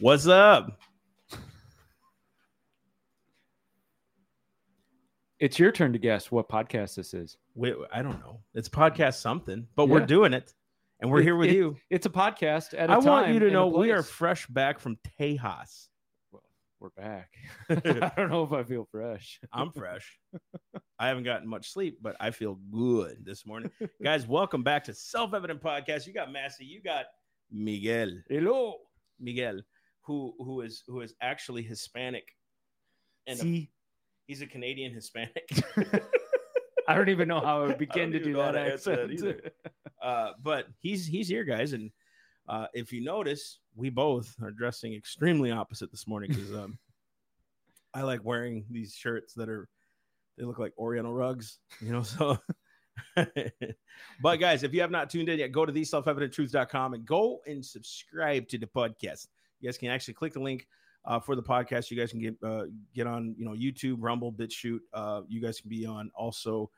What's up? It's your turn to guess what podcast this is. Wait, I don't know. It's podcast something, but Yeah. we're doing it, and we're It- here with it- you. It's a podcast at a I want you to know we are fresh back from Tejas. We're back. I don't know if I feel fresh. I'm fresh. I haven't gotten much sleep, but I feel good this morning. Guys, welcome back to Self Evident Podcast. You got Massey, you got Miguel. Hello. Miguel, who who is who is actually Hispanic. And a- he's a Canadian Hispanic. I don't even know how I would begin to do that that accent. either. uh, but he's he's here, guys, and uh, if you notice, we both are dressing extremely opposite this morning because um, I like wearing these shirts that are they look like Oriental rugs, you know. So, but guys, if you have not tuned in yet, go to theselfevidenttruth.com and go and subscribe to the podcast. You guys can actually click the link uh, for the podcast. You guys can get uh, get on, you know, YouTube, Rumble, BitChute. Uh, you guys can be on also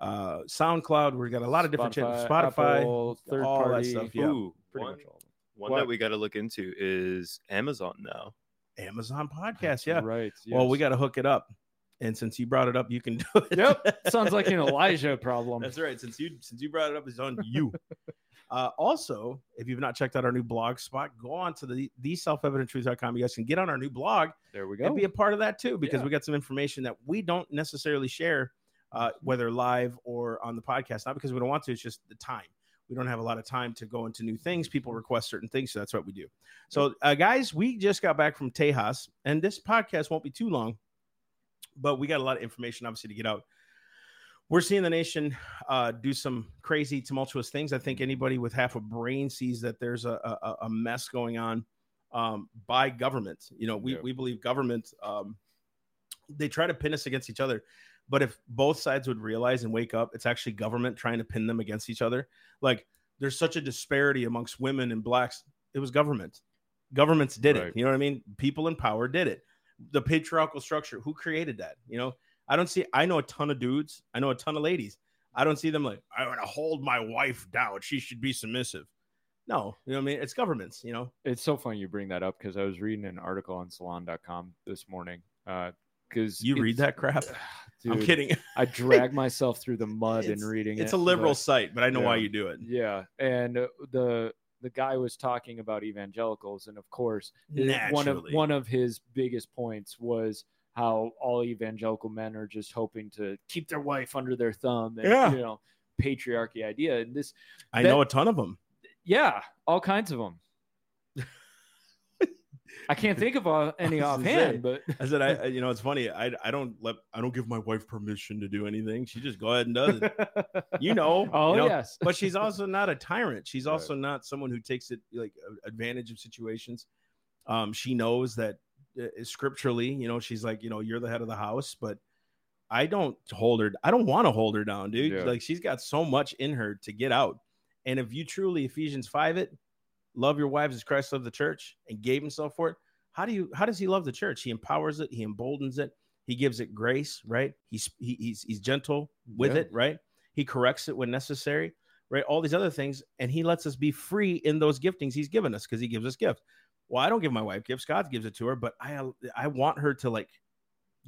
uh, SoundCloud. We've got a lot of different channels. Spotify, Apple, third all that party. stuff, yeah. Ooh, Pretty one, much all. One What? that we got to look into is Amazon now. Amazon Podcast. Yeah. Right. Well, we got to hook it up, and since you brought it up, you can do it. Yep. Sounds like an Elijah problem. That's right. Since you since you brought it up, it's on you. uh, also, if you've not checked out our new blog spot, go on to the the selfevidenttruth.com. You guys can get on our new blog There we and go. be a part of that too, because Yeah. we got some information that we don't necessarily share, uh, whether live or on the podcast. Not because we don't want to, it's just the time. We don't have a lot of time to go into new things. People request certain things, so that's what we do. So, uh, guys, we just got back from Tejas, and this podcast won't be too long, but we got a lot of information, obviously, to get out. We're seeing the nation uh, do some crazy, tumultuous things. I think anybody with half a brain sees that there's a, a, a mess going on um, by government. You know, we, Yeah. we believe government, um, they try to pin us against each other. But if both sides would realize and wake up, it's actually government trying to pin them against each other. Like there's such a disparity amongst women and blacks. It was government. Governments did Right. it. You know what I mean? People in power did it. The patriarchal structure, who created that? You know, I don't see, I know a ton of dudes, I know a ton of ladies. I don't see them like, I want to hold my wife down. She should be submissive. No, you know what I mean? It's governments, you know? It's so funny you bring that up because I was reading an article on salon.com this morning. Uh, Because You read that crap? I'm kidding. I drag myself through the mud in It's- reading It's it, a liberal but- site, but I know why you do it. Yeah, and uh, the the guy was talking about evangelicals, and of course, his- one of one of his biggest points was how all evangelical men are just hoping to keep their wife under their thumb, and Yeah. you know, patriarchy idea, and this, I that- know a ton of them. yeah, all kinds of them. I can't think of uh, any I was gonna offhand, say. but I said, I, I- you know, it's funny. I, I don't let, I don't give my wife permission to do anything. She just go ahead and does it. You know, oh you know? yes, but she's also not a tyrant. She's Right. also not someone who takes it like advantage of situations. Um, she knows that uh, scripturally, you know, she's like, you know, you're the head of the house, but I don't hold her. I don't want to hold her down, dude. Yeah. Like she's got so much in her to get out. And if you truly Ephesians five it, love your wives as Christ loved the church and gave himself for it. How do you? How does he love the church? He empowers it. He emboldens it. He gives it grace, right? He's he, he's he's gentle with Yeah. it, right? He corrects it when necessary, right? All these other things, and he lets us be free in those giftings he's given us because he gives us gifts. Well, I don't give my wife gifts; God gives it to her, but I I want her to like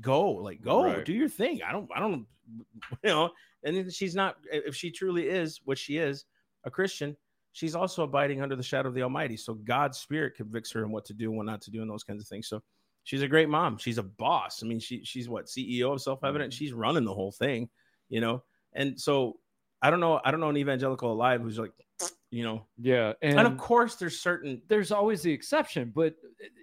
go, like go, Right. do your thing. I don't I don't you know. And she's not if she truly is what she is, a Christian. She's also abiding under the shadow of the Almighty. So God's Spirit convicts her in what to do and what not to do, and those kinds of things. So she's a great mom. She's a boss. I mean, she she's what CEO of Self Evident. Mhm. She's running the whole thing, you know. And so I don't know. I don't know an evangelical alive who's like, you know. yeah, and, And, of course, there's certain. there's always the exception, but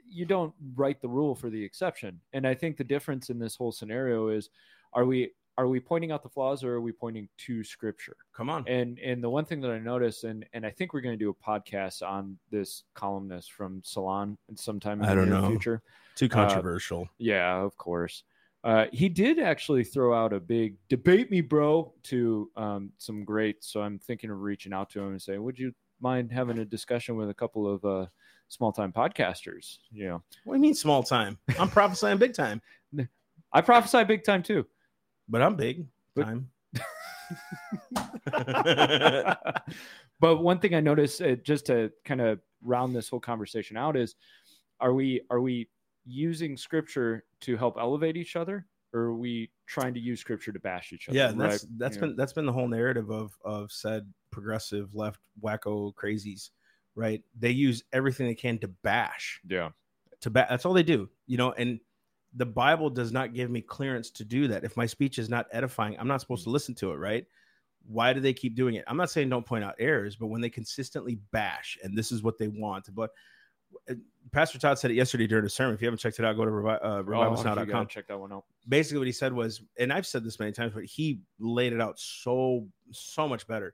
you don't write the rule for the exception. And I think the difference in this whole scenario is are we are we pointing out the flaws or are we pointing to scripture? Come on. And and the one thing that I noticed, and and I think we're going to do a podcast on this columnist from Salon sometime in I don't near know. future. Too controversial. Yeah, of course. Uh, he did actually throw out a big debate me, bro, to um, some greats. So I'm thinking of reaching out to him and saying, would you mind having a discussion with a couple of uh, small time podcasters? You know, what do you mean small time? I'm prophesying big time, I prophesy big time too. But I'm big But- time. but one thing I noticed, uh, just to kind of round this whole conversation out, is are we are we using scripture to help elevate each other, or are we trying to use scripture to bash each other? yeah, and that's right? that's Yeah. been that's been the whole narrative of of said progressive left wacko crazies, right? They use everything they can to bash. yeah, to back. That's all they do, you know. And the Bible does not give me clearance to do that. If my speech is not edifying, I'm not supposed to listen to it, right? Why do they keep doing it? I'm not saying don't point out errors, but when they consistently bash, and this is what they want, but uh, Pastor Todd said it yesterday during a sermon. If you haven't checked it out, go to revi- uh, Oh, revivalsnow.com check that one out. basically what he said was, and I've said this many times, but he laid it out so so much better.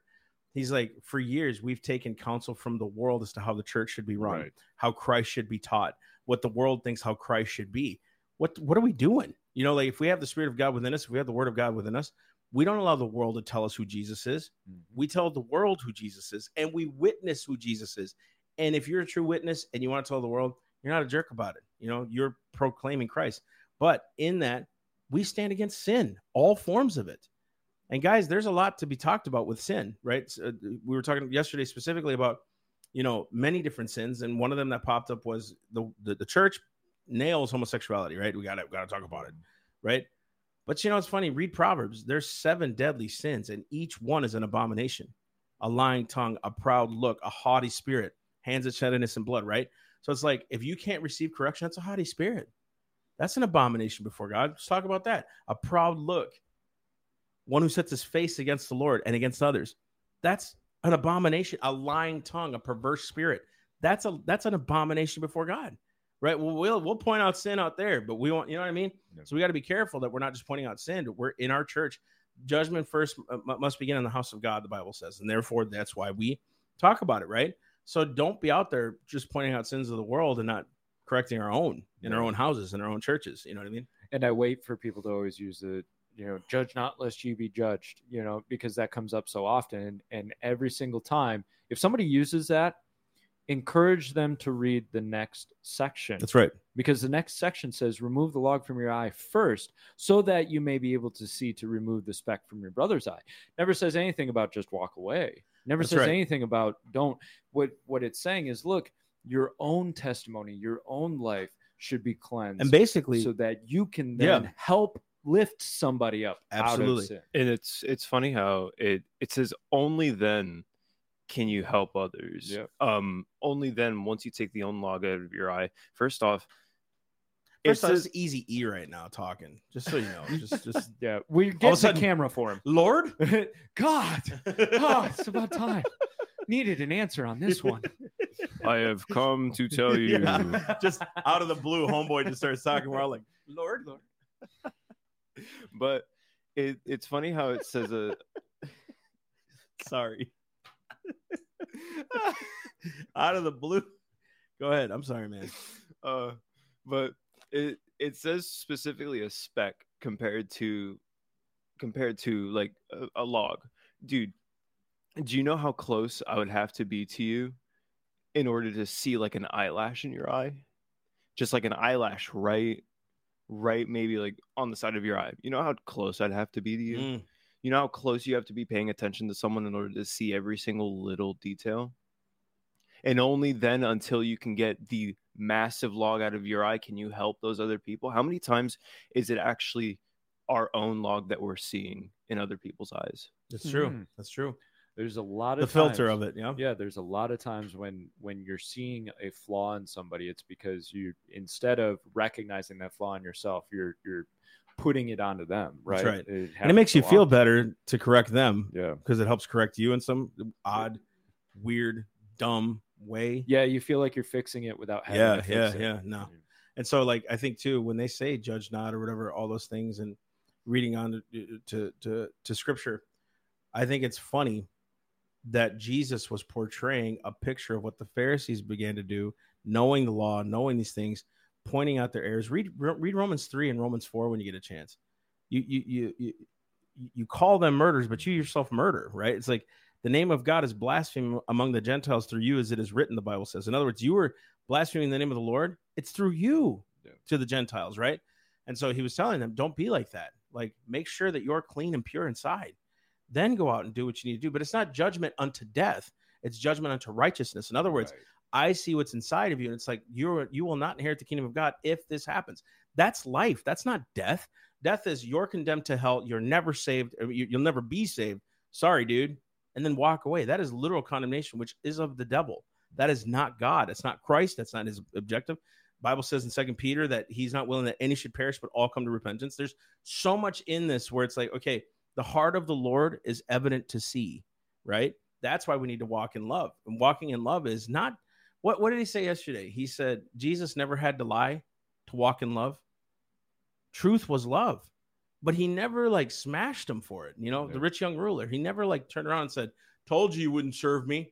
He's like, for years we've taken counsel from the world as to how the church should be run, Right. how Christ should be taught, what the world thinks how Christ should be. What what are we doing? You know, like if we have the Spirit of God within us, if we have the Word of God within us, we don't allow the world to tell us who Jesus is. Mhm. We tell the world who Jesus is, and we witness who Jesus is. And if you're a true witness and you want to tell the world, you're not a jerk about it. You know, you're proclaiming Christ. But in that, we stand against sin, all forms of it. And guys, there's a lot to be talked about with sin, right? So, uh, we were talking yesterday specifically about, you know, many different sins, and one of them that popped up was the the, the church nails homosexuality, right? We got to got to talk about it, mm-hmm. right? But you know, it's funny. Read Proverbs. There's seven deadly sins, and each one is an abomination: a lying tongue, a proud look, a haughty spirit, hands that shed innocent blood. Right. So it's like if you can't receive correction, that's a haughty spirit. That's an abomination before God. Let's talk about that. A proud look, one who sets his face against the Lord and against others. That's an abomination. A lying tongue, a perverse spirit. That's a that's an abomination before God. Right. Well, we'll we'll point out sin out there, but we want you know what I mean. Yeah. So we got to be careful that we're not just pointing out sin. We're in our church. Judgment first uh, must begin in the house of God. The Bible says, and therefore that's why we talk about it. Right. So don't be out there just pointing out sins of the world and not correcting our own in our own houses in our own churches. You know what I mean? and I wait for people to always use the you know judge not lest you be judged you know because that comes up so often and, and every single time if somebody uses that encourage them to read the next section That's right. because the next section says remove the log from your eye first so that you may be able to see to remove the speck from your brother's eye never says anything about just walk away never That's says right. anything about don't what what it's saying is look your own testimony your own life should be cleansed And basically, so that you can Yeah. then help lift somebody up Absolutely. out of sin. and it's it's funny how it it says only then can you help others Yep. um only then once you take the own log out of your eye first off it first off, says it's easy E right now talking. Just so you know, just just Yeah, we're getting a the sudden- camera for him. Lord. God, oh, it's about time. Needed an answer on this one. i have come to tell you Yeah. just out of the blue, homeboy just starts talking. We're all like, Lord, Lord. but it, it's funny how it says a Sorry. out of the blue. Go ahead. I'm sorry, man. uh but it it says specifically a speck compared to compared to like a, a log dude do you know how close i would have to be to you in order to see like an eyelash in your eye just like an eyelash right right maybe like on the side of your eye you know how close i'd have to be to you Mm. You know how close you have to be paying attention to someone in order to see every single little detail and only then until you can get the massive log out of your eye can you help those other people how many times is it actually our own log that we're seeing in other people's eyes That's true. Mhm. That's true. There's a lot of The filter of it. Yeah. Yeah, there's a lot of times when when you're seeing a flaw in somebody, it's because you instead of recognizing that flaw in yourself, you're you're putting it onto them, right? right. It And it makes you feel often. better to correct them Yeah. because it helps correct you in some odd, weird, dumb way. Yeah, you feel like you're fixing it without having Yeah, to fix yeah, it. yeah. No. And so, like, I think too, when they say judge not or whatever, all those things, and reading on to to to, to scripture, I think it's funny that Jesus was portraying a picture of what the Pharisees began to do, knowing the law, knowing these things, pointing out their errors. Read read Romans three and Romans four when you get a chance. You you you you, you call them murders, but you yourself murder, right? It's like the name of God is blasphemed among the Gentiles through you, as it is written. The Bible says. In other words, you were blaspheming the name of the Lord. It's through you Yeah. to the Gentiles, right? And so he was telling them, don't be like that. Like, make sure that you're clean and pure inside. then go out and do what you need to do. But it's not judgment unto death; it's judgment unto righteousness. In other words, Right. I see what's inside of you, and it's like you're you will not inherit the kingdom of God if this happens. That's life. That's not death. Death is you're condemned to hell. You're never saved. You'll never be saved. Sorry, dude. And then walk away. That is literal condemnation, which is of the devil. That is not God. That's not Christ. That's not his objective. Bible says in Second Peter that he's not willing that any should perish, but all come to repentance. There's so much in this where it's like, okay, the heart of the Lord is evident to see, right? That's why we need to walk in love. And walking in love is not what what did he say yesterday? He said Jesus never had to lie to walk in love. Truth was love. But he never like smashed him for it. You know, the rich young ruler, he never like turned around and said, Told you you wouldn't serve me.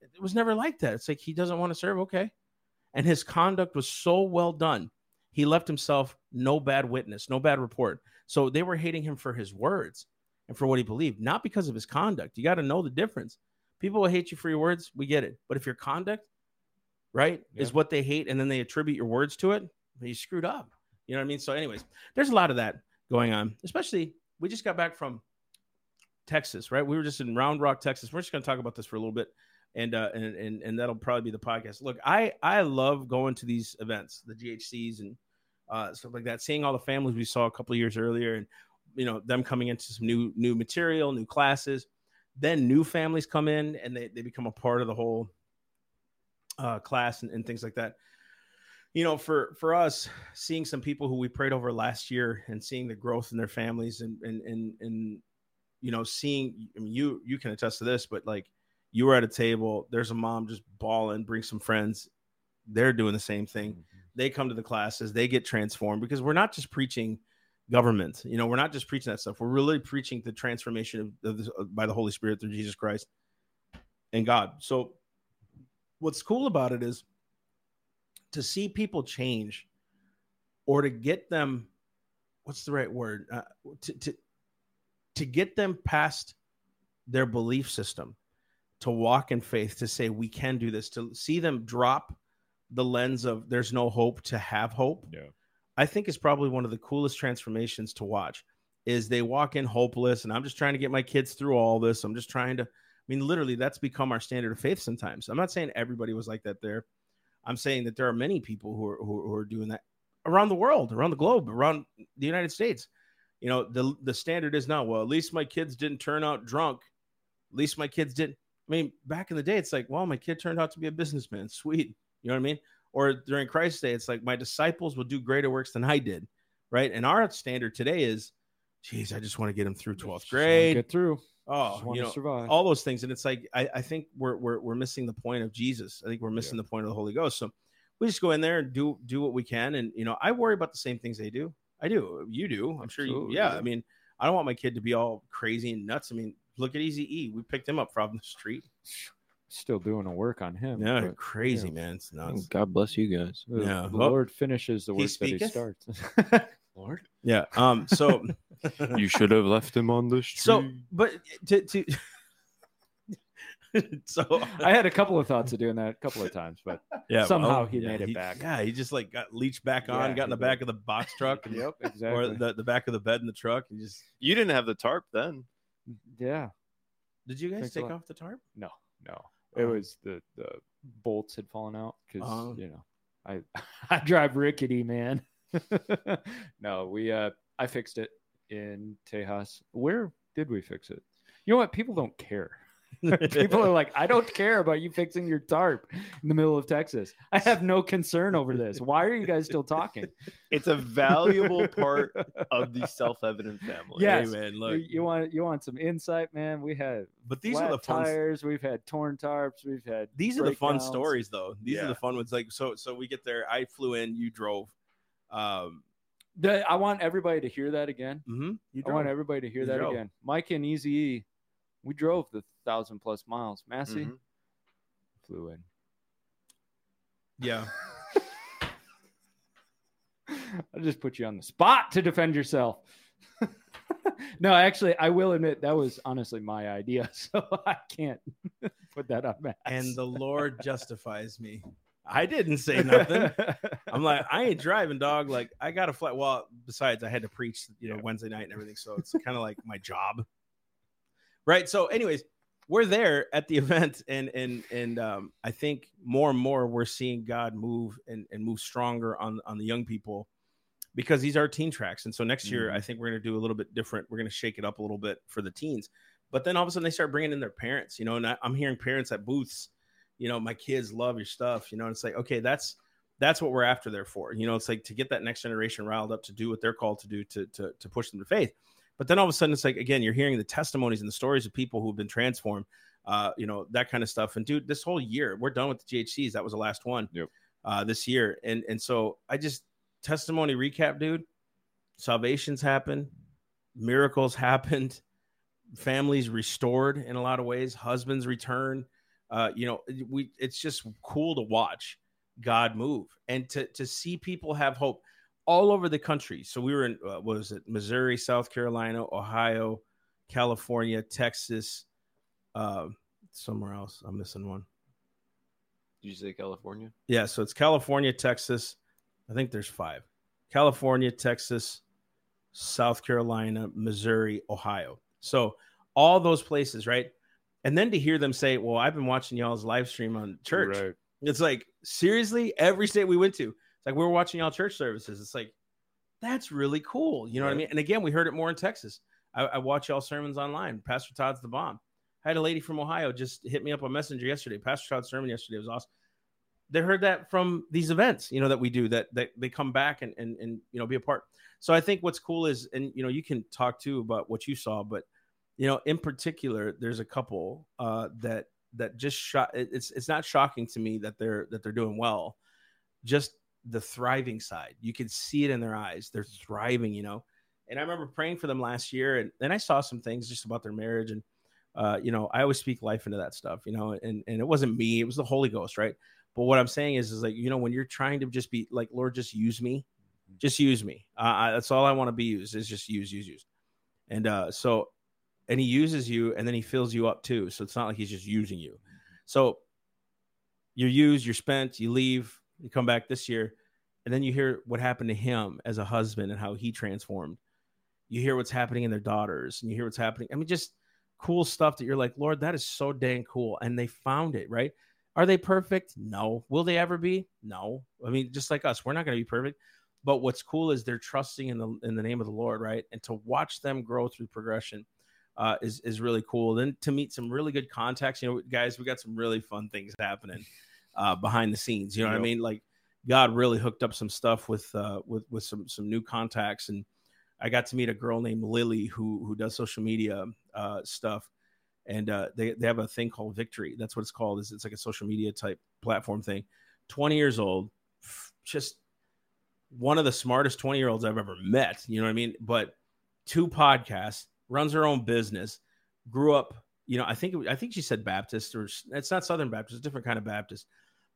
It was never like that. It's like he doesn't want to serve. Okay. And his conduct was so well done. He left himself no bad witness, no bad report. So they were hating him for his words and for what he believed, not because of his conduct. You got to know the difference. People will hate you for your words. We get it. But if your conduct, right, is what they hate and then they attribute your words to it, you screwed up. You know what I mean? So, anyways, there's a lot of that going on, especially we just got back from Texas, right? We were just in Round Rock, Texas. We're just going to talk about this for a little bit. And, uh, and and and that'll probably be the podcast. Look, I I love going to these events, the GHCs and uh, stuff like that. Seeing all the families we saw a couple of years earlier, and you know them coming into some new new material, new classes. Then new families come in and they, they become a part of the whole uh, class and, and things like that. You know, for for us, seeing some people who we prayed over last year and seeing the growth in their families and and and and you know, seeing I mean, you you can attest to this, but like you were at a table, there's a mom just bawling, bring some friends. They're doing the same thing. They come to the classes they get transformed because we're not just preaching government. You know we're not just preaching that stuff. We're really preaching the transformation of, of the, by the holy spirit through jesus christ and god. So what's cool about it is to see people change or to get them what's the right word uh, to, to to get them past their belief system to walk in faith to say we can do this to see them drop the lens of there's no hope to have hope Yeah. i think is probably one of the coolest transformations to watch is they walk in hopeless and i'm just trying to get my kids through all this i'm just trying to i mean literally that's become our standard of faith sometimes. I'm not saying everybody was like that there. I'm saying that there are many people who are who, who are doing that around the world around the globe around the united states. You know the the standard is not, well at least my kids didn't turn out drunk. At least my kids didn't i mean back in the day it's like well my kid turned out to be a businessman. Sweet. You know what I mean? Or during Christ's day, it's like my disciples will do greater works than I did, right? And our standard today is, geez, I just want to get him through 12th Just grade. Get through. Oh, Just want you to know, survive. all those things. And it's like I, I think we're, we're we're missing the point of Jesus. I think we're missing the point of the Holy Ghost. So we just go in there and do do what we can. And you know, I worry about the same things they do. I do. You do. I'm sure you. Absolutely, Yeah. yeah. I mean, I don't want my kid to be all crazy and nuts. I mean, look at Easy E. We picked him up from the street. Still doing a work on him. Yeah, but crazy yeah. man. It's nuts. God bless you guys. Yeah. the Well, Lord finishes the he work that he starts. Lord, Yeah. Um. So. you should have left him on the street. So, but to to so I had a couple of thoughts of doing that a couple of times, but yeah, somehow he made it back. Yeah, he just like got leached back on, Yeah, got in the he back of the box truck, and, yep, or exactly. the, the back of the bed in the truck, and just. you didn't have the tarp then. yeah, Did you guys Thanks take off the tarp? no, no, it Oh. was the the bolts had fallen out because Oh. you know I I drive rickety, man. no, we uh I fixed it in Tejas. Where did we fix it? You know what? People don't care. People are like, I don't care about you fixing your tarp in the middle of Texas. I have no concern over this. Why are you guys still talking? It's a valuable part of the self-evident family. Yeah. Hey man, You- look. you want you want some insight, man? We had but these flat are the fun. tires. We've had torn tarps. We've had These are the fun breakdowns. stories, though. These are the fun ones. Like so, so we get there. I flew in. You drove. Um. The- I want everybody to hear that again. mhm, You I want everybody to hear You that drove. again. Mike and Easy E, we drove the thousand plus miles. Massey Mhm. flew in. Yeah. I'll just put you on the spot to defend yourself. no, actually, I will admit that was honestly my idea, so I can't put that on Mass. And the Lord justifies me. I didn't say nothing. I'm like, I ain't driving, dog. Like, I got a fly. Well, besides, I had to preach, you know. Wednesday night and everything. So it's kind of like my job. right. So, anyways, we're there at the event, and and and um, I think more and more we're seeing God move and and move stronger on on the young people because these are teen tracks. And so next year, Mhm. I think we're going to do a little bit different. We're going to shake it up a little bit for the teens. But then all of a sudden, they start bringing in their parents, you know. And I, I'm hearing parents at booths, you know, my kids love your stuff, you know. And it's like, okay, that's that's what we're after there for, you know. It's like to get that next generation riled up to do what they're called to do to to to push them to faith. But then all of a sudden, it's like again, you're hearing the testimonies and the stories of people who've been transformed, uh, you know, that kind of stuff. And dude, this whole year, we're done with the GHCs. That was the last one, Yep. uh, this year. And and so I just testimony recap, dude. Salvations happened, miracles happened, families restored in a lot of ways, husbands return. Uh, you know, we it's just cool to watch God move and to to see people have hope all over the country. So we were in uh, what was it? Missouri, South Carolina, Ohio, California, Texas, uh, somewhere else. I'm missing one. Did you say California? Yeah, so it's California, Texas. I think there's five. California, Texas, South Carolina, Missouri, Ohio. So all those places, right? And then to hear them say, "Well, I've been watching y'all's live stream on church." Right. It's like seriously, every state we went to, it's like we were watching y'all church services. It's like that's really cool. You know what I mean? And again, we heard it more in Texas. I, I watch y'all sermons online. Pastor Todd's the bomb. I had a lady from Ohio just hit me up on Messenger yesterday. Pastor Todd's sermon yesterday was awesome. They heard that from these events, you know, that we do that that they come back and and and you know be a part. So I think what's cool is, and you know, you can talk too about what you saw, but you know, in particular, there's a couple uh, that that just shot. It's it's not shocking to me that they're that they're doing well. Just the thriving side, you can see it in their eyes. They're thriving, you know. And I remember praying for them last year, and then I saw some things just about their marriage, and uh, you know, I always speak life into that stuff, you know. And and it wasn't me; it was the Holy Ghost, right? But what I'm saying is, is like you know, when you're trying to just be like, Lord, just use me, just use me. Uh, I, that's all I want to be used is just use, use, use. And uh, so, and he uses you, and then he fills you up too. So it's not like he's just using you. So you're used, you're spent, you leave, you come back this year, and then you hear what happened to him as a husband and how he transformed. You hear what's happening in their daughters, and you hear what's happening. I mean, just cool stuff that you're like, Lord, that is so dang cool. And they found it, right? Are they perfect? No. Will they ever be? No. I mean, just like us, we're not going to be perfect. But what's cool is they're trusting in the in the name of the Lord, right? And to watch them grow through progression uh, is is really cool. Then to meet some really good contacts, you know, guys, we got some really fun things happening uh, behind the scenes. You know what I mean? Like God really hooked up some stuff with uh, with with some some new contacts, and I got to meet a girl named Lily who who does social media uh, stuff, and uh, they they have a thing called Victory. That's what it's called. Is it's like a social media type platform thing. Twenty years old, just one of the smartest 20 year olds I've ever met. You know what I mean? But two podcasts, runs her own business, grew up. You know, I think I think she said Baptist, or it's not Southern Baptist, a different kind of Baptist.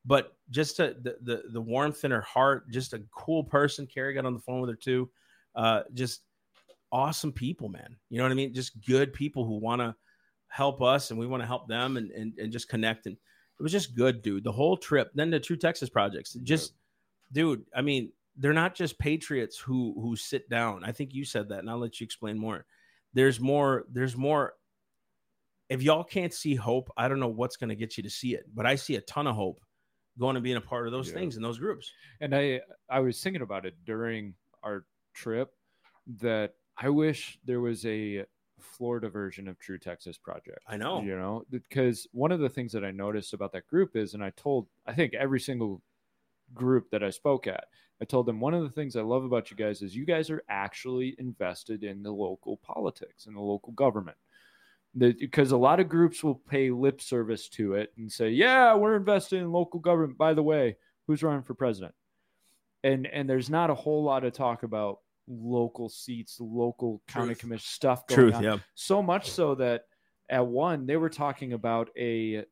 But just the, the the warmth in her heart, just a cool person. Carrie got on the phone with her too. Uh, just awesome people, man. You know what I mean? Just good people who want to help us, and we want to help them, and, and and just connect. And it was just good, dude. The whole trip. Then the True Texas projects, just dude. I mean, they're not just patriots who who sit down. I think you said that, and I'll let you explain more. There's more. There's more. If y'all can't see hope, I don't know what's going to get you to see it, but I see a ton of hope going to being a part of those Yeah. things in those groups. And I I was thinking about it during our trip that I wish there was a Florida version of True Texas Project. I know. You know, because one of the things that I noticed about that group is, and I told I think every single group that I spoke at, I told them one of the things I love about you guys is you guys are actually invested in the local politics and the local government. That because a lot of groups will pay lip service to it and say, "Yeah, we're invested in local government." By the way, who's running for president? And and there's not a whole lot of talk about local seats, local county commission stuff going Truth, on yeah. so much so that at one they were talking about a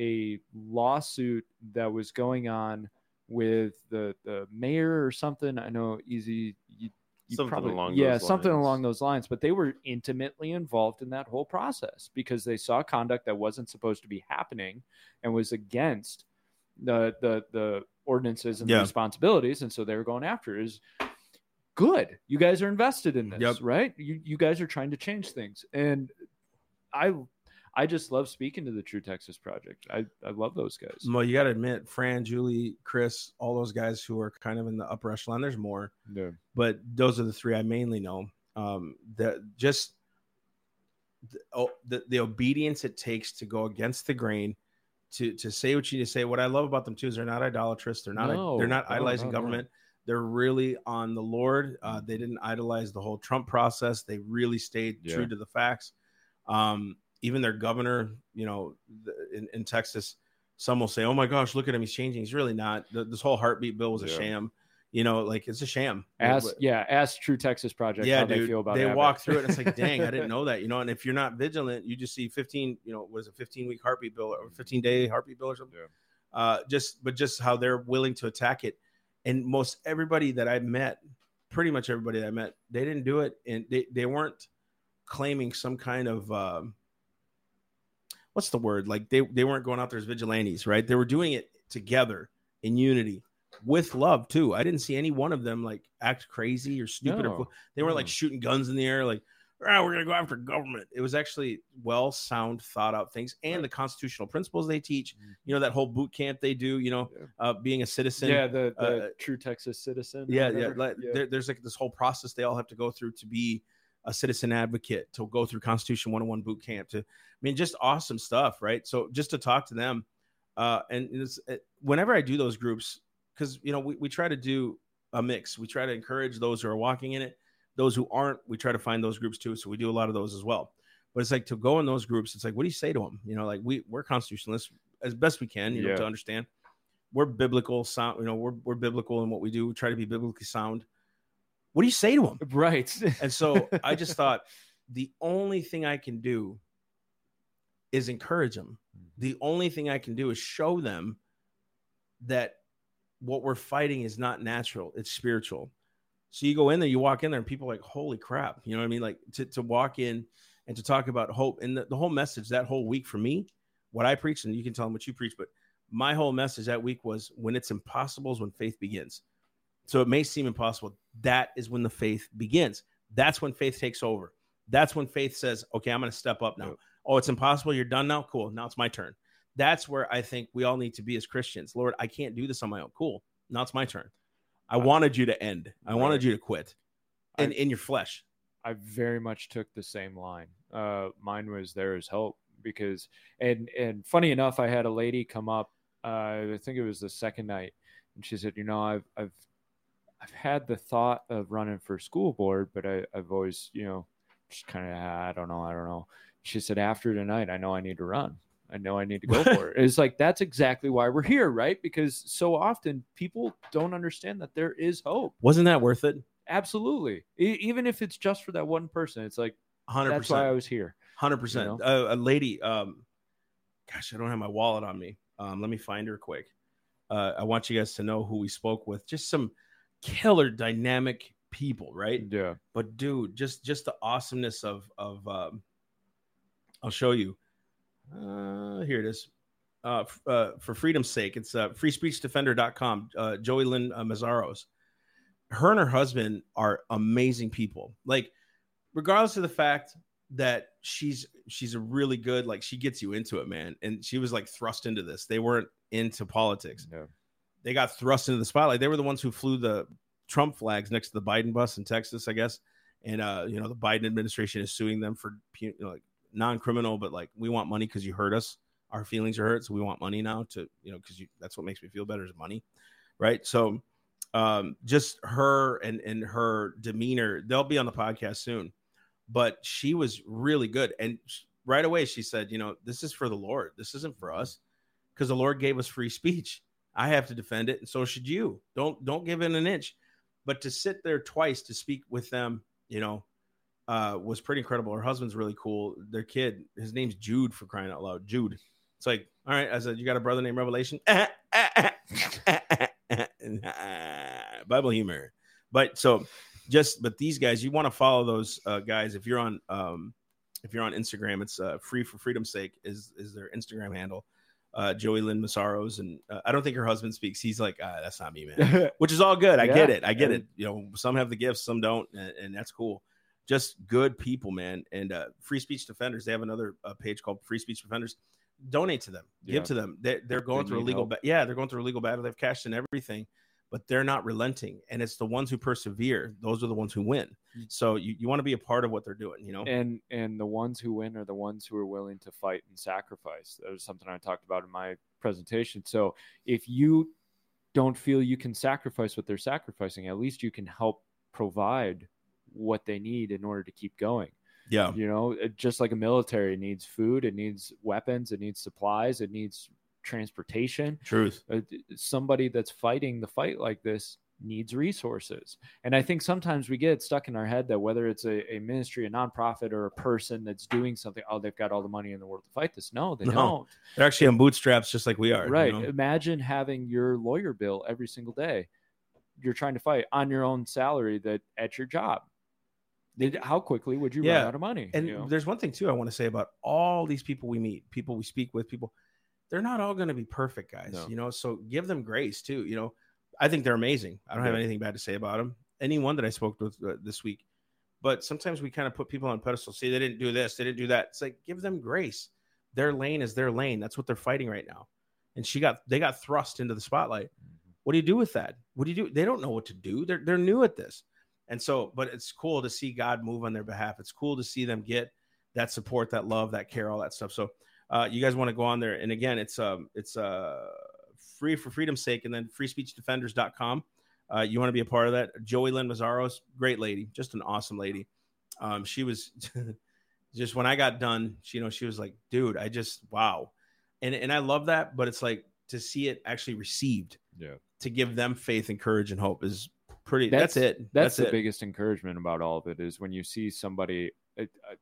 a lawsuit that was going on with the the mayor or something. I know easy you, you Something probably along yeah those something lines. along those lines. But they were intimately involved in that whole process because they saw conduct that wasn't supposed to be happening and was against the the the ordinances and Yeah. the responsibilities, and so they were going after it. Is good. You guys are invested in this, Yep. right? You you guys are trying to change things, and I I just love speaking to the True Texas Project. I I love those guys. Well, you got to admit, Fran, Julie, Chris, all those guys who are kind of in the upper echelon. There's more, Yeah. but those are the three I mainly know. Um, that just the, oh, the the obedience it takes to go against the grain, to to say what you need to say. What I love about them too is they're not idolatrous. They're not No, they're not no, idolizing no, no. government. They're really on the Lord. Uh, they didn't idolize the whole Trump process. They really stayed Yeah. true to the facts. Um, even their governor, you know, the, in, in Texas, some will say, "Oh my gosh, look at him, he's changing." He's really not. The, this whole heartbeat bill was a Yeah. sham. You know, like it's a sham. Ask But- yeah, ask True Texas Project yeah, how dude. they feel about they Abbott. walk through it. And it's like, dang, I didn't know that. You know, and if you're not vigilant, you just see 15. You know, was a 15 week heartbeat bill or 15 day heartbeat bill or something. Yeah. Uh, just but just how they're willing to attack it, and most everybody that I met, pretty much everybody that I met, they didn't do it, and they they weren't claiming some kind of. Um, What's the word? Like they, they weren't going out there as vigilantes, right? They were doing it together in unity with love too. I didn't see any one of them like act crazy or stupid or No, fo- they weren't like shooting guns in the air, like, ah, we're gonna go after government. It was actually well sound, thought out things, and the constitutional principles they teach. Mhm. You know that whole boot camp they do. You know, Yeah. uh, being a citizen. yeah, the, the uh, True Texas Citizen. yeah, yeah. Like, There, there's like this whole process they all have to go through to be a citizen advocate, to go through Constitution 101 boot camp. To, I mean, just awesome stuff, right? So just to talk to them, uh, and it's, it, whenever I do those groups, because you know we, we try to do a mix. We try to encourage those who are walking in it. Those who aren't, we try to find those groups too. So we do a lot of those as well. But it's like to go in those groups. It's like, what do you say to them? You know, like we we're constitutionalists as best we can. You know, to understand we're biblical sound. You know, we're we're biblical in what we do. We try to be biblically sound. What do you say to them? right. And so I just thought the only thing I can do is encourage them. Mm-hmm. The only thing I can do is show them that what we're fighting is not natural, it's spiritual. So you go in there, you walk in there, and people are like, holy crap. You know what I mean? Like to, to walk in and to talk about hope. And the, the whole message that whole week for me, what I preached, and you can tell them what you preach, but my whole message that week was when it's impossible is when faith begins. So it may seem impossible. That is when the faith begins. That's when faith takes over. That's when faith says, okay, I'm going to step up now. Yep. Oh, it's impossible. You're done now. Cool. Now it's my turn. That's where I think we all need to be as Christians. Lord, I can't do this on my own. Cool. Now it's my turn. I wanted you to end. I wanted you to quit in, I- in your flesh. I very much took the same line. Uh, mine was there is hope because, and and funny enough, I had a lady come up. Uh, I think it was the second night, and she said, "You know, I've I've I've had the thought of running for school board, but I, I've always, you know, just kind of I don't know, I don't know." She said, "After tonight, I know I need to run. I know I need to go for it." It's like that's exactly why we're here, right? Because so often people don't understand that there is hope. Wasn't that worth it? Absolutely. E- even if it's just for that one person, it's like 100%. that's why I was here. Hundred percent. You A lady. Um, gosh, I don't have my wallet on me. Um, let me find her quick. Uh, I want you guys to know who we spoke with. Just some killer, dynamic people, right? Yeah. But dude, just just the awesomeness of of. Um, I'll show you. Uh, here it is. Uh, f- uh, for freedom's sake, it's uh, freespeechdefender.com. Uh, Joey Lynn uh, Mesaros. Her and her husband are amazing people. Like, regardless of the fact that she's she's a really good like she gets you into it man and she was like thrust into this they weren't into politics Yeah. They got thrust into the spotlight. They were the ones who flew the trump flags next to the biden bus in texas i guess. And uh you know the biden administration is suing them for you know, like non-criminal but like we want money because you hurt us. Our feelings are hurt so we want money now to you know because that's what makes me feel better is money right? So um just her and and her demeanor they'll be on the podcast soon. But she was really good. And right away she said you know this is for the lord. This isn't for us because the lord gave us free speech i have to defend it and so should you. Don't don't give in an inch. But to sit there twice to speak with them you know uh was pretty incredible. Her husband's really cool. Their kid his name's jude for crying out loud. Jude. It's like all right i said you got a brother named revelation? Bible humor. But so just but these guys you want to follow those uh, guys. If you're on um if you're on instagram it's uh free for freedom's sake is is their instagram handle uh joey lynn mesaros and uh, i don't think her husband speaks. He's like ah, that's not me man. Which is all good. I get it. I get it. You know some have the gifts some don't and, and that's cool. Just good people, man. And uh, Free Speech Defenders, they have another uh, page called Free Speech Defenders. Donate to them, Yeah. give to them. They, they're going They through a legal, ba- yeah, they're going through a legal battle. They've cashed in everything, but they're not relenting. And it's the ones who persevere; those are the ones who win. Mm. So you, you want to be a part of what they're doing, you know? and and the ones who win are the ones who are willing to fight and sacrifice that was something i talked about in my presentation so if you don't feel you can sacrifice what they're sacrificing at least you can help provide what they need in order to keep going yeah, you know just like a military needs food it needs weapons it needs supplies it needs transportation truth. uh, somebody that's fighting the fight like this needs resources. And I think sometimes we get stuck in our head that whether it's a, a ministry, a nonprofit, or a person that's doing something, oh, they've got all the money in the world to fight this. No, they No, don't. They're actually on bootstraps, just like we are. you Right. know? Imagine having your lawyer bill every single day. You're trying to fight on your own salary that at your job. How quickly would you Yeah, run out of money? And you know? there's one thing too I want to say about all these people we meet, people we speak with, people. They're not all going to be perfect, guys. No. You know, so give them grace too. You know, I think they're amazing. I don't have anything bad to say about them. Anyone that I spoke with uh, this week, but sometimes we kind of put people on pedestal. See, they didn't do this, they didn't do that. It's like give them grace. Their lane is their lane. That's what they're fighting right now. And she got they got thrust into the spotlight. What do you do with that? What do you do? They don't know what to do. They're they're new at this. And so, but it's cool to see God move on their behalf. It's cool to see them get that support, that love, that care, all that stuff. So uh, you guys want to go on there. And again, it's um it's uh free for freedom's sake, and then freespeechdefenders.com. Uh, you want to be a part of that. Joey Lynn Mesaros, great lady, just an awesome lady. Um, she was just when I got done, she, you know, she was like, dude, I just wow. And and I love that, but it's like to see it actually received yeah. to give them faith and courage and hope is pretty that's, That's- it that's, the it. biggest encouragement about all of it is when you see somebody I, I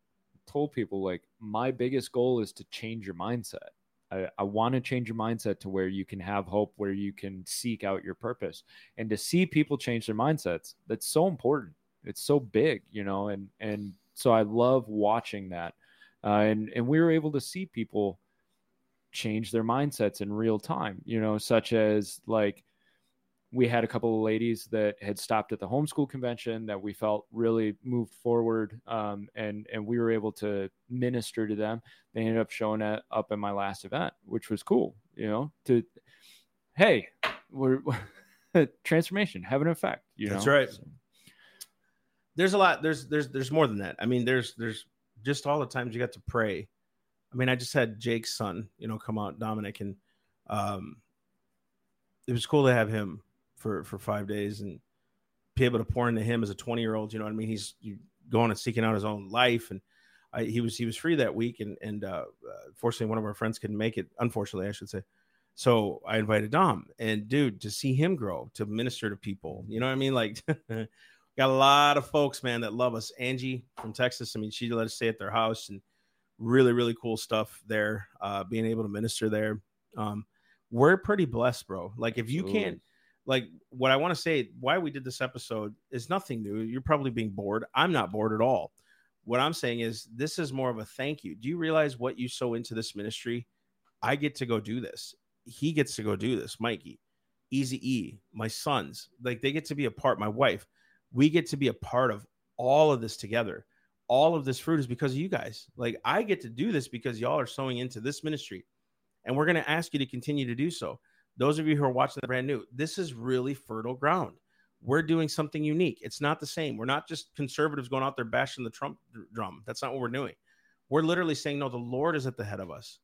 told people like my biggest goal is to change your mindset. I, I want to change your mindset to where you can have hope where you can seek out your purpose. And to see people change their mindsets that's so important. It's so big you know and and so i love watching that. Uh, and and we were able to see people change their mindsets in real time you know such as like we had a couple of ladies that had stopped at the homeschool convention that we felt really moved forward um, and and we were able to minister to them. They ended up showing up in my last event which was cool you know to hey we're transformation have an effect you That's right. So, there's a lot there's there's there's more than that. I mean there's there's just all the times you got to pray. I mean i just had jake's son you know come out dominic and um it was cool to have him for for five days and be able to pour into him as a 20 year old you know what i mean he's going and seeking out his own life and I, he was he was free that week and and uh, uh fortunately one of our friends couldn't make it unfortunately i should say so i invited dom and dude to see him grow to minister to people you know what i mean like got a lot of folks, man, that love us. Angie from Texas. I mean, she let us stay at their house and really, really cool stuff there. Uh, being able to minister there. Um, we're pretty blessed, bro. Like if you Absolutely. can't, like what I want to say, why we did this episode is nothing new. You're probably being bored. I'm not bored at all. What I'm saying is this is more of a thank you. Do you realize what you sow into this ministry? I get to go do this. He gets to go do this, Mikey. Easy E, my sons, like they get to be a part, my wife we get to be a part of all of this together. All of this fruit is because of you guys. Like I get to do this because y'all are sowing into this ministry. And we're going to ask you to continue to do so. Those of you who are watching the brand new, this is really fertile ground. We're doing something unique. It's not the same. We're not just conservatives going out there bashing the Trump drum. That's not what we're doing. We're literally saying, no, the Lord is at the head of us.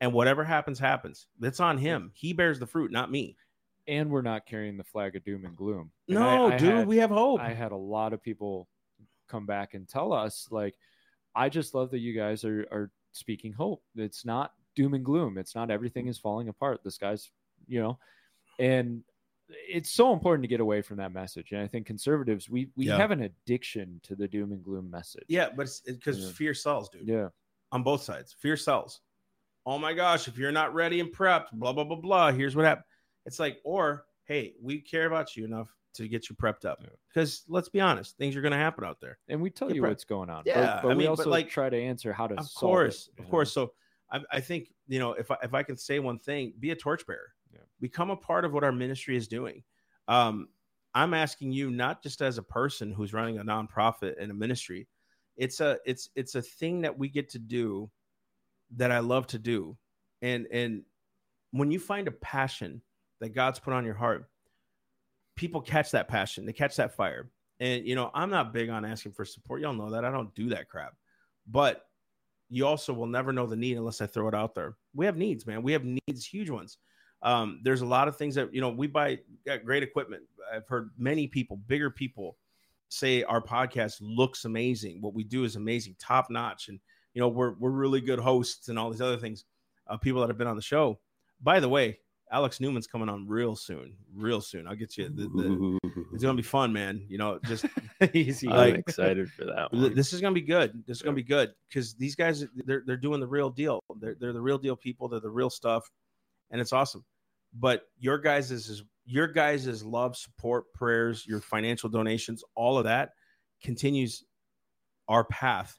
And whatever happens, happens. It's on him. He bears the fruit, not me. and we're not carrying the flag of doom and gloom And No, I- I dude, had- we have hope. I had a lot of people come back and tell us like I just love that you guys are are speaking hope. It's not doom and gloom. It's not everything is falling apart. This guy's, you know, and it's so important to get away from that message. And I think conservatives we we Yeah. have an addiction to the doom and gloom message. yeah, but it's because Yeah. fear sells, dude. Yeah. on both sides. Fear sells. Oh my gosh, if you're not ready and prepped, blah blah blah blah. Here's what happened. It's like, or hey, we care about you enough to get you prepped up. Because let's be honest, things are going to happen out there. And we tell Yeah, you pre- what's going on. Yeah, But, but I we mean, but, also like, try to answer how to Of course, it, of you course. So I, I think you know if I, if I can say one thing, be a torchbearer. Yeah. Become a part of what our ministry is doing. Um, I'm asking you not just as a person who's running a nonprofit and a ministry. it's a it's it's a thing that we get to do that I love to do. And and when you find a passion that God's put on your heart, people catch that passion, they catch that fire. And you know, I'm not big on asking for support. Y'all know that. I don't do that crap. But you also will never know the need unless I throw it out there. We have needs, man. We have needs, huge ones. Um, there's a lot of things that you know we buy got great equipment. I've heard many people, bigger people, say our podcast looks amazing. What we do is amazing, top notch, and you know we're we're really good hosts and all these other things. Uh, people that have been on the show. By the way, Alex Newman's coming on real soon, real soon. I'll get you. The, the, it's gonna be fun, man. You know, just Easy. I'm like- excited for that one. This is gonna be good. This is gonna be good because these guys they're they're doing the real deal. They're they're the real deal people. They're the real stuff, and it's awesome. But your guys is your guys is love, support, prayers, your financial donations, all of that continues our path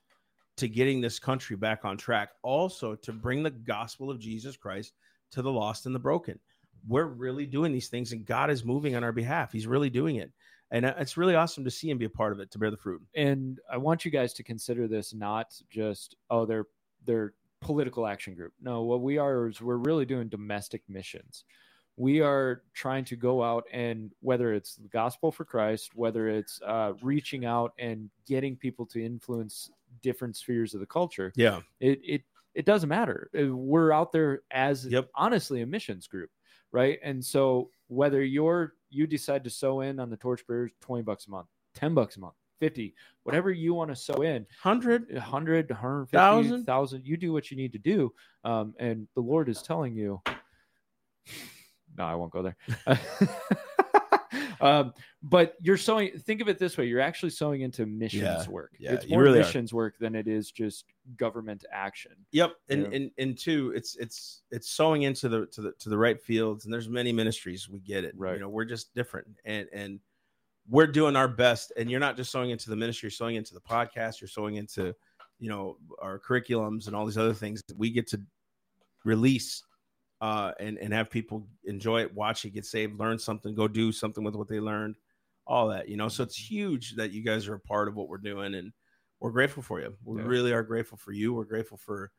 to getting this country back on track. Also to bring the gospel of Jesus Christ to the lost and the broken. We're really doing these things, and God is moving on our behalf. He's really doing it, and uh, it's really awesome to see him be a part of it, to bear the fruit. and I want you guys to consider this not just oh they're they're political action group. No, what we are is we're really doing domestic missions. We are trying to go out and whether it's the gospel for Christ, whether it's uh, reaching out and getting people to influence different spheres of the culture, Yeah. it it it doesn't matter. Uh, We're out there as Yep. honestly a missions group, right? And so whether you're you decide to sow in on the torchbearers, twenty bucks a month, ten bucks a month, fifty, whatever you want to sow in, 100 hundred, a hundred fifty, Thousand? thousand, you do what you need to do. Um, and the Lord is telling you. No, I won't go there. um, but you're sowing. Think of it this way: you're actually sowing into missions Yeah, work. yeah, it's more really are. missions work than it is just government action. Yep, and Yeah. and and two, it's it's it's sowing into the to the to the right fields, and there's many ministries. We get it, Right. You know, we're just different, and and we're doing our best. And you're not just sowing into the ministry, you're sowing into the podcast, you're sowing into, you know, our curriculums and all these other things that we get to release, uh, and and have people enjoy it, watch it, get saved, learn something, go do something with what they learned, all that, you know. So it's huge that you guys are a part of what we're doing, and we're grateful for you. We Yeah. really are grateful for you. We're grateful for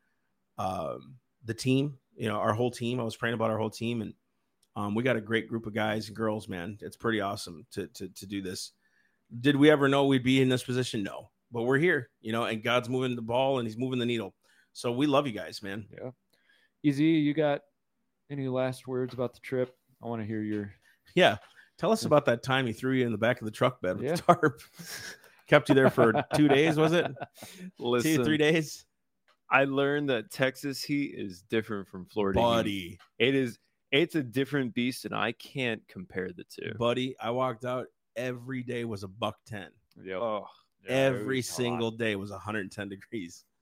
um, the team. You know, our whole team. I was praying about our whole team, and um, we got a great group of guys and girls. Man, it's pretty awesome to to to do this. Did we ever know we'd be in this position? No, but we're here. You know, and God's moving the ball and He's moving the needle. So we love you guys, man. Yeah. Easy, you got any last words about the trip? I want to hear your. Yeah, tell us about that time He threw you in the back of the truck bed with Yeah. the tarp. Kept you there for two days, was it? Listen, Two, three days, I learned that Texas heat is different from Florida. heat. buddy. It is. It's a different beast, and I can't compare the two. buddy. I walked out every day was a buck ten. Yep. Oh, every single day was 110 degrees.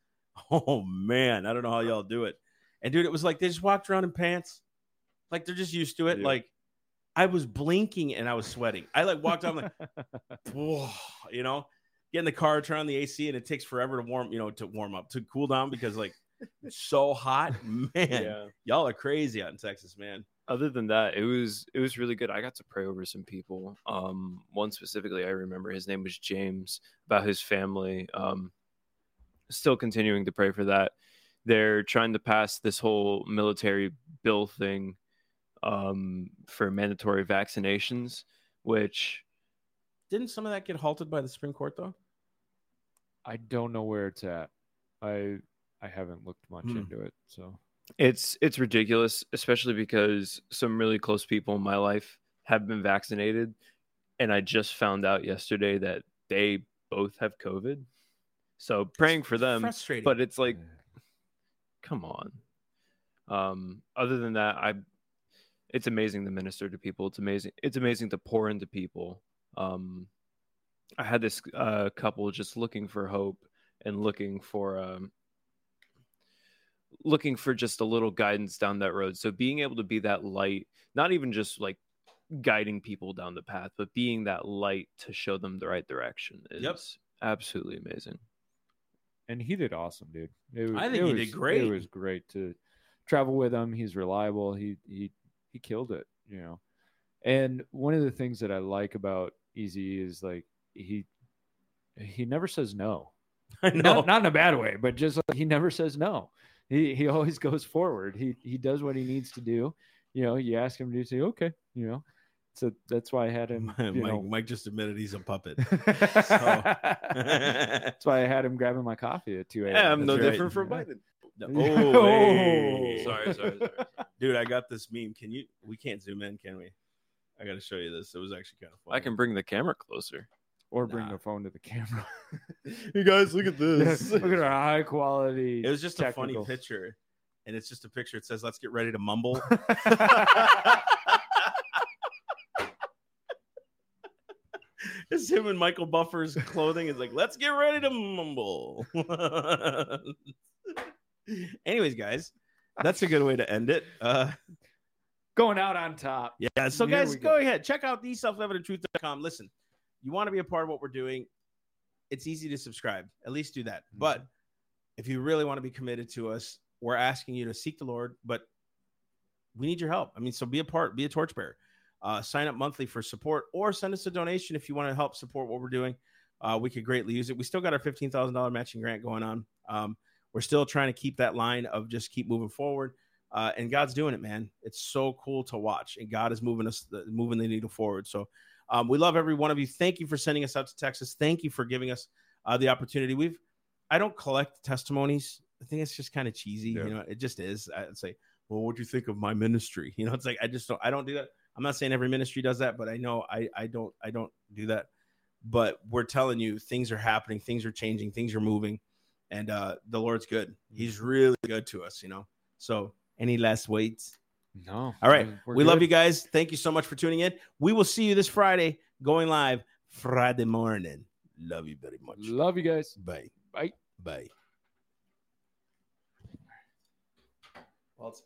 Oh man, I don't know how y'all do it. And dude, it was like they just walked around in pants, like they're just used to it. Yeah. Like I was blinking and I was sweating. I like walked out like, whoa, you know, get in the car, turn on the AC, and it takes forever to warm, you know, to warm up, to cool down because like it's so hot. Man, yeah. y'all are crazy out in Texas, man. Other than that, it was it was really good. I got to pray over some people. Um, one specifically, I remember his name was James. About his family. Um, still continuing to pray for that. They're trying to pass this whole military bill thing um, for mandatory vaccinations, which Didn't some of that get halted by the Supreme Court though? I don't know where it's at. I I haven't looked much Hmm. into it, so it's it's ridiculous, especially because some really close people in my life have been vaccinated, and I just found out yesterday that they both have COVID. So praying for them, Frustrating. but it's like, come on. Um, other than that, I, it's amazing to minister to people. It's amazing. It's amazing to pour into people. Um, I had this uh, couple just looking for hope and looking for um, looking for just a little guidance down that road. So being able to be that light, not even just like guiding people down the path, but being that light to show them the right direction is Yep. absolutely amazing. And he did awesome, dude. It was, I think he was- did great. It was great to travel with him. He's reliable. He he he killed it, you know. And one of the things that I like about Easy is like he he never says no. I know. not, not in a bad way, but just like he never says no. He he always goes forward. He he does what he needs to do. You know, you ask him to do, say okay. You know, so that's why I had him. Mike, know, Mike just admitted he's a puppet. that's why I had him grabbing my coffee at two a.m. Yeah, I'm no right. different from Biden. Oh, oh, hey. Sorry, sorry, sorry. dude, I got this meme. Can you? We can't zoom in, can we? I got to show you this. It was actually kind of funny. I can bring the camera closer. or bring Nah. the phone to the camera. You guys, look at this. Look at our high quality. It was just a funny picture, and it's just a picture. It says, "Let's get ready to mumble." It's him and Michael Buffer's clothing. It's like, "Let's get ready to mumble." Anyways, guys, that's a good way to end it. Uh, Going out on top. yeah. So, Here guys, go. go. ahead. Check out the self-evidenttruth.com. Listen, you want to be a part of what we're doing. It's easy to subscribe. At least do that. But if you really want to be committed to us, we're asking you to seek the Lord, but we need your help. I mean, so be a part, be a torchbearer. Uh, sign up monthly for support or send us a donation if you want to help support what we're doing. Uh, we could greatly use it. We still got our $15,000 matching grant going on. Um, we're still trying to keep that line of just keep moving forward. Uh, and God's doing it, man. It's so cool to watch, and God is moving us, moving the needle forward. So, um, we love every one of you. Thank you for sending us out to Texas. Thank you for giving us uh, the opportunity. We've, I don't collect testimonies. I think it's just kind of cheesy. Yeah. You know, it just is. I'd say, well, what do you think of my ministry? You know, it's like I just don't. I don't do that. I'm not saying every ministry does that, but I know I I don't I don't do that. But we're telling you things are happening, things are changing, things are moving, and uh the Lord's good. He's really good to us, you know. So any last weights? No. All right. we good. love you guys. Thank you so much for tuning in. We will see you this Friday going live Friday morning. Love you very much. Love you guys. Bye. Bye. Bye. Well, it's